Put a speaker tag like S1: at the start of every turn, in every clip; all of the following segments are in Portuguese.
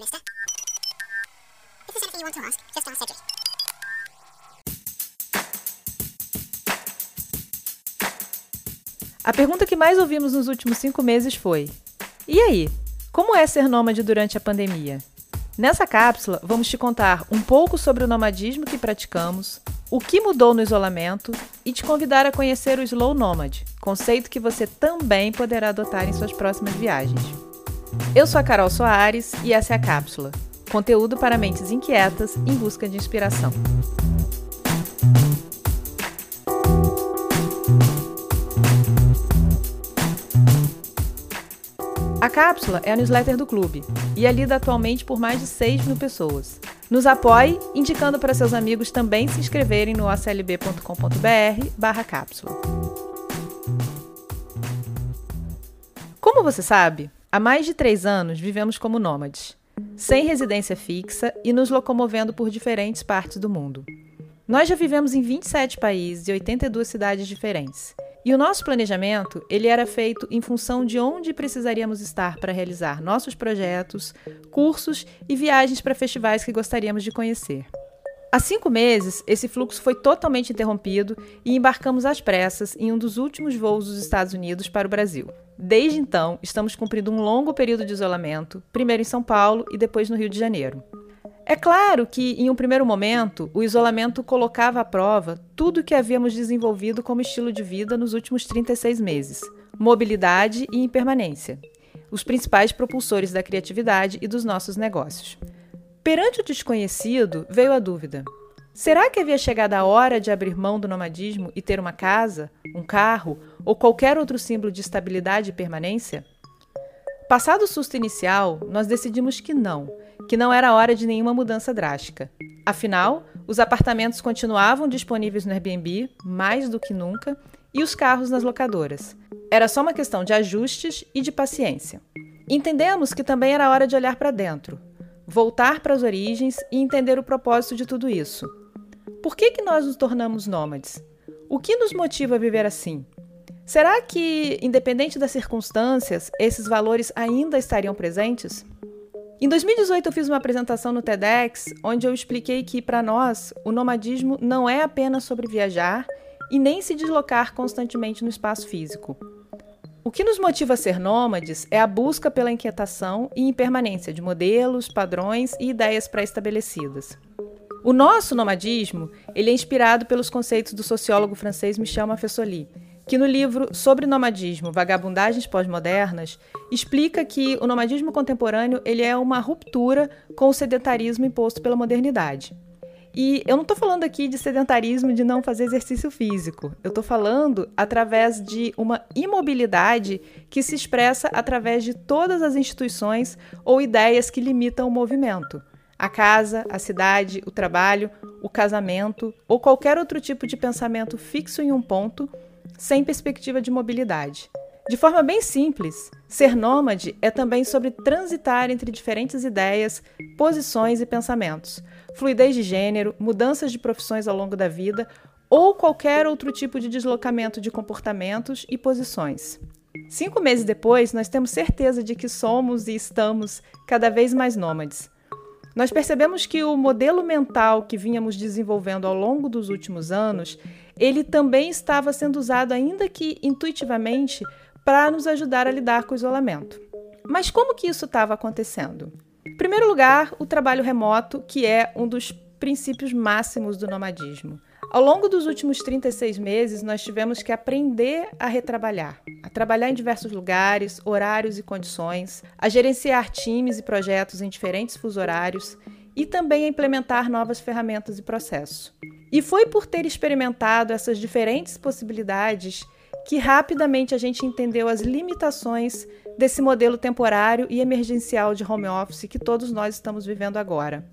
S1: mister? If there's anything you want to ask, just ask Cedric.
S2: A pergunta que mais ouvimos nos últimos cinco meses foi: E aí? Como é ser nômade durante a pandemia? Nessa cápsula, vamos te contar um pouco sobre o nomadismo que praticamos, o que mudou no isolamento e te convidar a conhecer o Slow Nomad, conceito que você também poderá adotar em suas próximas viagens. Eu sou a Carol Soares e essa é a cápsula conteúdo para mentes inquietas em busca de inspiração. A cápsula é a newsletter do clube e é lida atualmente por mais de 6 mil pessoas. Nos apoie, indicando para seus amigos também se inscreverem no aclb.com.br barra cápsula. Como você sabe, há mais de três anos vivemos como nômades, sem residência fixa e nos locomovendo por diferentes partes do mundo. Nós já vivemos em 27 países e 82 cidades diferentes e o nosso planejamento, ele era feito em função de onde precisaríamos estar para realizar nossos projetos, cursos e viagens para festivais que gostaríamos de conhecer. Há cinco meses, esse fluxo foi totalmente interrompido e embarcamos às pressas em um dos últimos voos dos Estados Unidos para o Brasil. Desde então, estamos cumprindo um longo período de isolamento, primeiro em São Paulo e depois no Rio de Janeiro. É claro que, em um primeiro momento, o isolamento colocava à prova tudo o que havíamos desenvolvido como estilo de vida nos últimos 36 meses: mobilidade e impermanência, os principais propulsores da criatividade e dos nossos negócios. Perante o desconhecido, veio a dúvida: será que havia chegado a hora de abrir mão do nomadismo e ter uma casa, um carro ou qualquer outro símbolo de estabilidade e permanência? Passado o susto inicial, nós decidimos que não que não era hora de nenhuma mudança drástica. Afinal, os apartamentos continuavam disponíveis no Airbnb, mais do que nunca, e os carros nas locadoras. Era só uma questão de ajustes e de paciência. Entendemos que também era hora de olhar para dentro, voltar para as origens e entender o propósito de tudo isso. Por que, que nós nos tornamos nômades? O que nos motiva a viver assim? Será que, independente das circunstâncias, esses valores ainda estariam presentes? Em 2018, eu fiz uma apresentação no TEDx onde eu expliquei que, para nós, o nomadismo não é apenas sobre viajar e nem se deslocar constantemente no espaço físico. O que nos motiva a ser nômades é a busca pela inquietação e impermanência de modelos, padrões e ideias pré-estabelecidas. O nosso nomadismo ele é inspirado pelos conceitos do sociólogo francês Michel Maffesoli, que no livro Sobre Nomadismo, Vagabundagens Pós-Modernas, explica que o nomadismo contemporâneo ele é uma ruptura com o sedentarismo imposto pela modernidade. E eu não estou falando aqui de sedentarismo de não fazer exercício físico. Eu estou falando através de uma imobilidade que se expressa através de todas as instituições ou ideias que limitam o movimento. A casa, a cidade, o trabalho, o casamento ou qualquer outro tipo de pensamento fixo em um ponto sem perspectiva de mobilidade. De forma bem simples, ser nômade é também sobre transitar entre diferentes ideias, posições e pensamentos, fluidez de gênero, mudanças de profissões ao longo da vida ou qualquer outro tipo de deslocamento de comportamentos e posições. Cinco meses depois, nós temos certeza de que somos e estamos cada vez mais nômades. Nós percebemos que o modelo mental que vínhamos desenvolvendo ao longo dos últimos anos ele também estava sendo usado, ainda que intuitivamente, para nos ajudar a lidar com o isolamento. Mas como que isso estava acontecendo? Em primeiro lugar, o trabalho remoto, que é um dos princípios máximos do nomadismo. Ao longo dos últimos 36 meses, nós tivemos que aprender a retrabalhar, a trabalhar em diversos lugares, horários e condições, a gerenciar times e projetos em diferentes fuso horários e também a implementar novas ferramentas e processos. E foi por ter experimentado essas diferentes possibilidades que rapidamente a gente entendeu as limitações desse modelo temporário e emergencial de home office que todos nós estamos vivendo agora.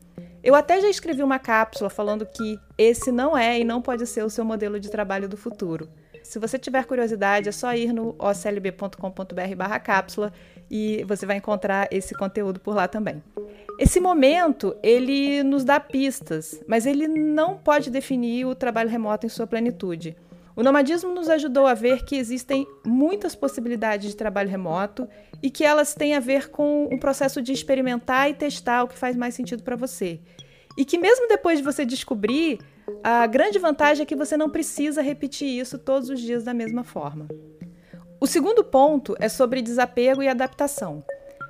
S2: Eu até já escrevi uma cápsula falando que esse não é e não pode ser o seu modelo de trabalho do futuro. Se você tiver curiosidade, é só ir no oclb.com.br cápsula e você vai encontrar esse conteúdo por lá também. Esse momento, ele nos dá pistas, mas ele não pode definir o trabalho remoto em sua plenitude. O nomadismo nos ajudou a ver que existem muitas possibilidades de trabalho remoto e que elas têm a ver com um processo de experimentar e testar o que faz mais sentido para você. E que mesmo depois de você descobrir, a grande vantagem é que você não precisa repetir isso todos os dias da mesma forma. O segundo ponto é sobre desapego e adaptação,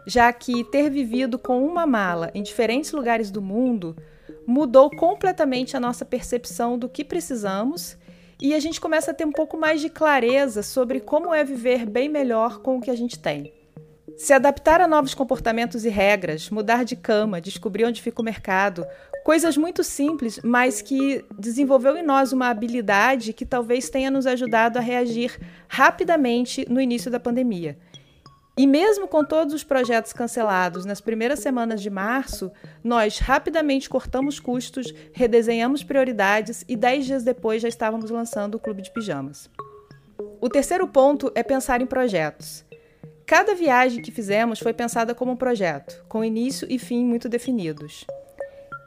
S2: já que ter vivido com uma mala em diferentes lugares do mundo mudou completamente a nossa percepção do que precisamos e a gente começa a ter um pouco mais de clareza sobre como é viver bem melhor com o que a gente tem. Se adaptar a novos comportamentos e regras, mudar de cama, descobrir onde fica o mercado, coisas muito simples, mas que desenvolveu em nós uma habilidade que talvez tenha nos ajudado a reagir rapidamente no início da pandemia. E mesmo com todos os projetos cancelados nas primeiras semanas de março, nós rapidamente cortamos custos, redesenhamos prioridades e dez dias depois já estávamos lançando o Clube de Pijamas. O terceiro ponto é pensar em projetos. Cada viagem que fizemos foi pensada como um projeto, com início e fim muito definidos.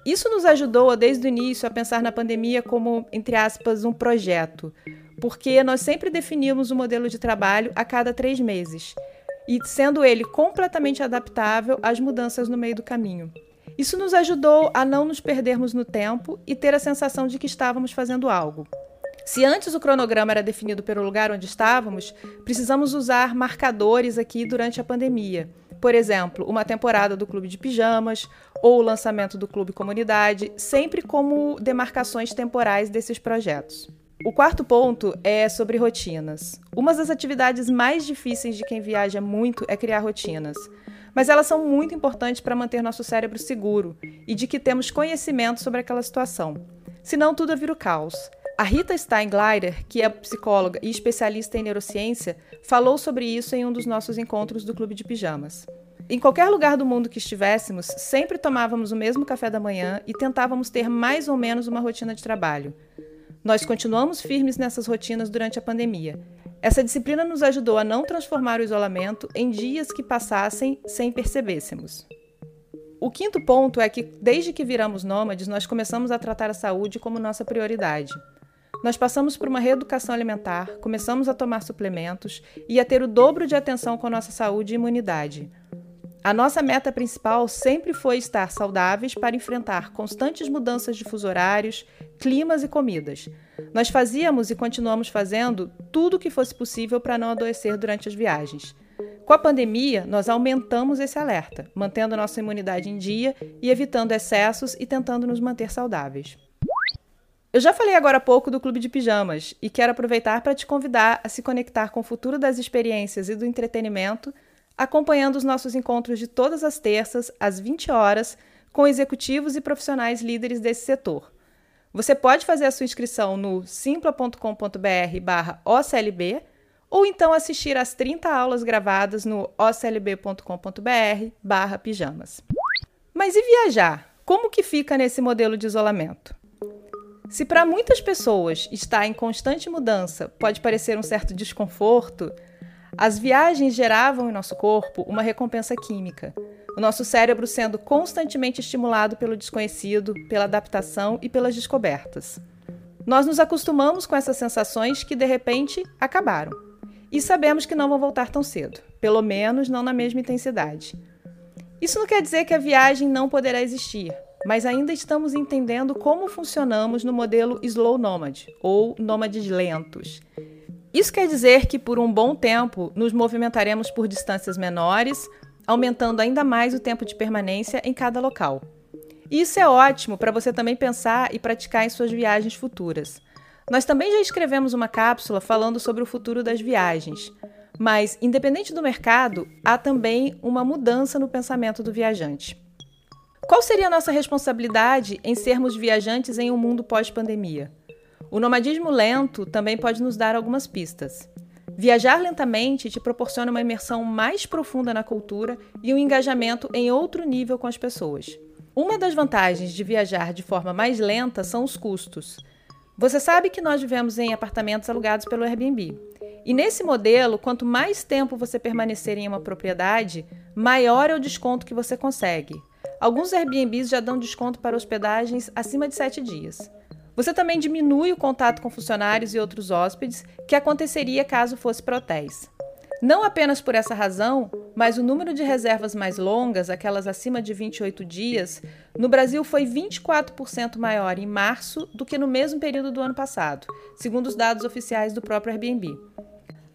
S2: Isso nos ajudou desde o início a pensar na pandemia como, entre aspas, um projeto, porque nós sempre definimos o um modelo de trabalho a cada três meses e sendo ele completamente adaptável às mudanças no meio do caminho. Isso nos ajudou a não nos perdermos no tempo e ter a sensação de que estávamos fazendo algo. Se antes o cronograma era definido pelo lugar onde estávamos, precisamos usar marcadores aqui durante a pandemia. Por exemplo, uma temporada do Clube de Pijamas ou o lançamento do Clube Comunidade, sempre como demarcações temporais desses projetos. O quarto ponto é sobre rotinas. Uma das atividades mais difíceis de quem viaja muito é criar rotinas. Mas elas são muito importantes para manter nosso cérebro seguro e de que temos conhecimento sobre aquela situação. Senão, tudo vira o caos. A Rita Steinglider, que é psicóloga e especialista em neurociência, falou sobre isso em um dos nossos encontros do Clube de Pijamas. Em qualquer lugar do mundo que estivéssemos, sempre tomávamos o mesmo café da manhã e tentávamos ter mais ou menos uma rotina de trabalho. Nós continuamos firmes nessas rotinas durante a pandemia. Essa disciplina nos ajudou a não transformar o isolamento em dias que passassem sem percebêssemos. O quinto ponto é que, desde que viramos nômades, nós começamos a tratar a saúde como nossa prioridade. Nós passamos por uma reeducação alimentar, começamos a tomar suplementos e a ter o dobro de atenção com a nossa saúde e imunidade. A nossa meta principal sempre foi estar saudáveis para enfrentar constantes mudanças de fuso horários, climas e comidas. Nós fazíamos e continuamos fazendo tudo o que fosse possível para não adoecer durante as viagens. Com a pandemia, nós aumentamos esse alerta, mantendo nossa imunidade em dia e evitando excessos e tentando nos manter saudáveis. Eu já falei agora há pouco do Clube de Pijamas e quero aproveitar para te convidar a se conectar com o futuro das experiências e do entretenimento acompanhando os nossos encontros de todas as terças, às 20 horas, com executivos e profissionais líderes desse setor. Você pode fazer a sua inscrição no simpla.com.br/oclb ou então assistir às 30 aulas gravadas no oclb.com.br/pijamas. Mas e viajar? Como que fica nesse modelo de isolamento? Se para muitas pessoas estar em constante mudança pode parecer um certo desconforto, as viagens geravam em nosso corpo uma recompensa química, o nosso cérebro sendo constantemente estimulado pelo desconhecido, pela adaptação e pelas descobertas. Nós nos acostumamos com essas sensações que de repente acabaram. E sabemos que não vão voltar tão cedo, pelo menos não na mesma intensidade. Isso não quer dizer que a viagem não poderá existir, mas ainda estamos entendendo como funcionamos no modelo slow nomad, ou nômades lentos. Isso quer dizer que por um bom tempo nos movimentaremos por distâncias menores, aumentando ainda mais o tempo de permanência em cada local. E isso é ótimo para você também pensar e praticar em suas viagens futuras. Nós também já escrevemos uma cápsula falando sobre o futuro das viagens. Mas, independente do mercado, há também uma mudança no pensamento do viajante. Qual seria a nossa responsabilidade em sermos viajantes em um mundo pós-pandemia? O nomadismo lento também pode nos dar algumas pistas. Viajar lentamente te proporciona uma imersão mais profunda na cultura e um engajamento em outro nível com as pessoas. Uma das vantagens de viajar de forma mais lenta são os custos. Você sabe que nós vivemos em apartamentos alugados pelo Airbnb. E nesse modelo, quanto mais tempo você permanecer em uma propriedade, maior é o desconto que você consegue. Alguns Airbnbs já dão desconto para hospedagens acima de 7 dias. Você também diminui o contato com funcionários e outros hóspedes, que aconteceria caso fosse para hotéis. Não apenas por essa razão, mas o número de reservas mais longas, aquelas acima de 28 dias, no Brasil foi 24% maior em março do que no mesmo período do ano passado, segundo os dados oficiais do próprio Airbnb.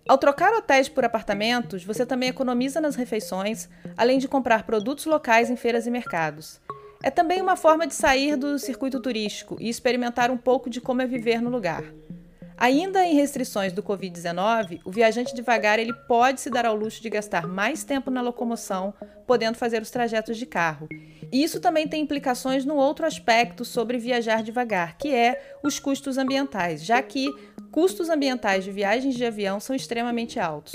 S2: Ao trocar hotéis por apartamentos, você também economiza nas refeições, além de comprar produtos locais em feiras e mercados. É também uma forma de sair do circuito turístico e experimentar um pouco de como é viver no lugar. Ainda em restrições do Covid-19, o viajante devagar ele pode se dar ao luxo de gastar mais tempo na locomoção, podendo fazer os trajetos de carro. E isso também tem implicações no outro aspecto sobre viajar devagar, que é os custos ambientais, já que custos ambientais de viagens de avião são extremamente altos.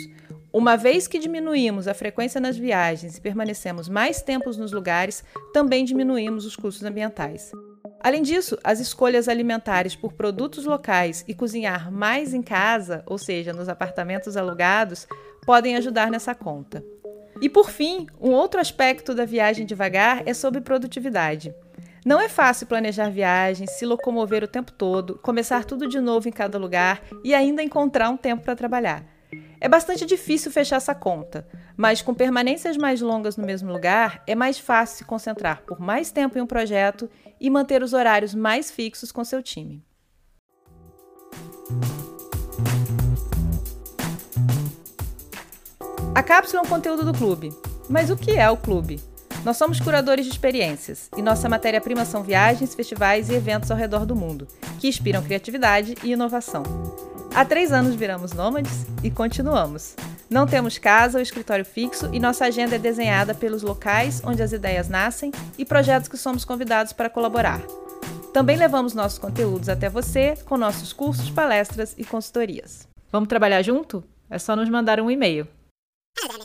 S2: Uma vez que diminuímos a frequência nas viagens e permanecemos mais tempos nos lugares, também diminuímos os custos ambientais. Além disso, as escolhas alimentares por produtos locais e cozinhar mais em casa, ou seja, nos apartamentos alugados, podem ajudar nessa conta. E por fim, um outro aspecto da viagem devagar é sobre produtividade. Não é fácil planejar viagens, se locomover o tempo todo, começar tudo de novo em cada lugar e ainda encontrar um tempo para trabalhar. É bastante difícil fechar essa conta, mas com permanências mais longas no mesmo lugar, é mais fácil se concentrar por mais tempo em um projeto e manter os horários mais fixos com seu time. A cápsula é um conteúdo do clube. Mas o que é o clube? Nós somos curadores de experiências e nossa matéria-prima são viagens, festivais e eventos ao redor do mundo, que inspiram criatividade e inovação. Há três anos viramos nômades e continuamos. Não temos casa ou escritório fixo e nossa agenda é desenhada pelos locais onde as ideias nascem e projetos que somos convidados para colaborar. Também levamos nossos conteúdos até você com nossos cursos, palestras e consultorias. Vamos trabalhar junto? É só nos mandar um e-mail. Hello,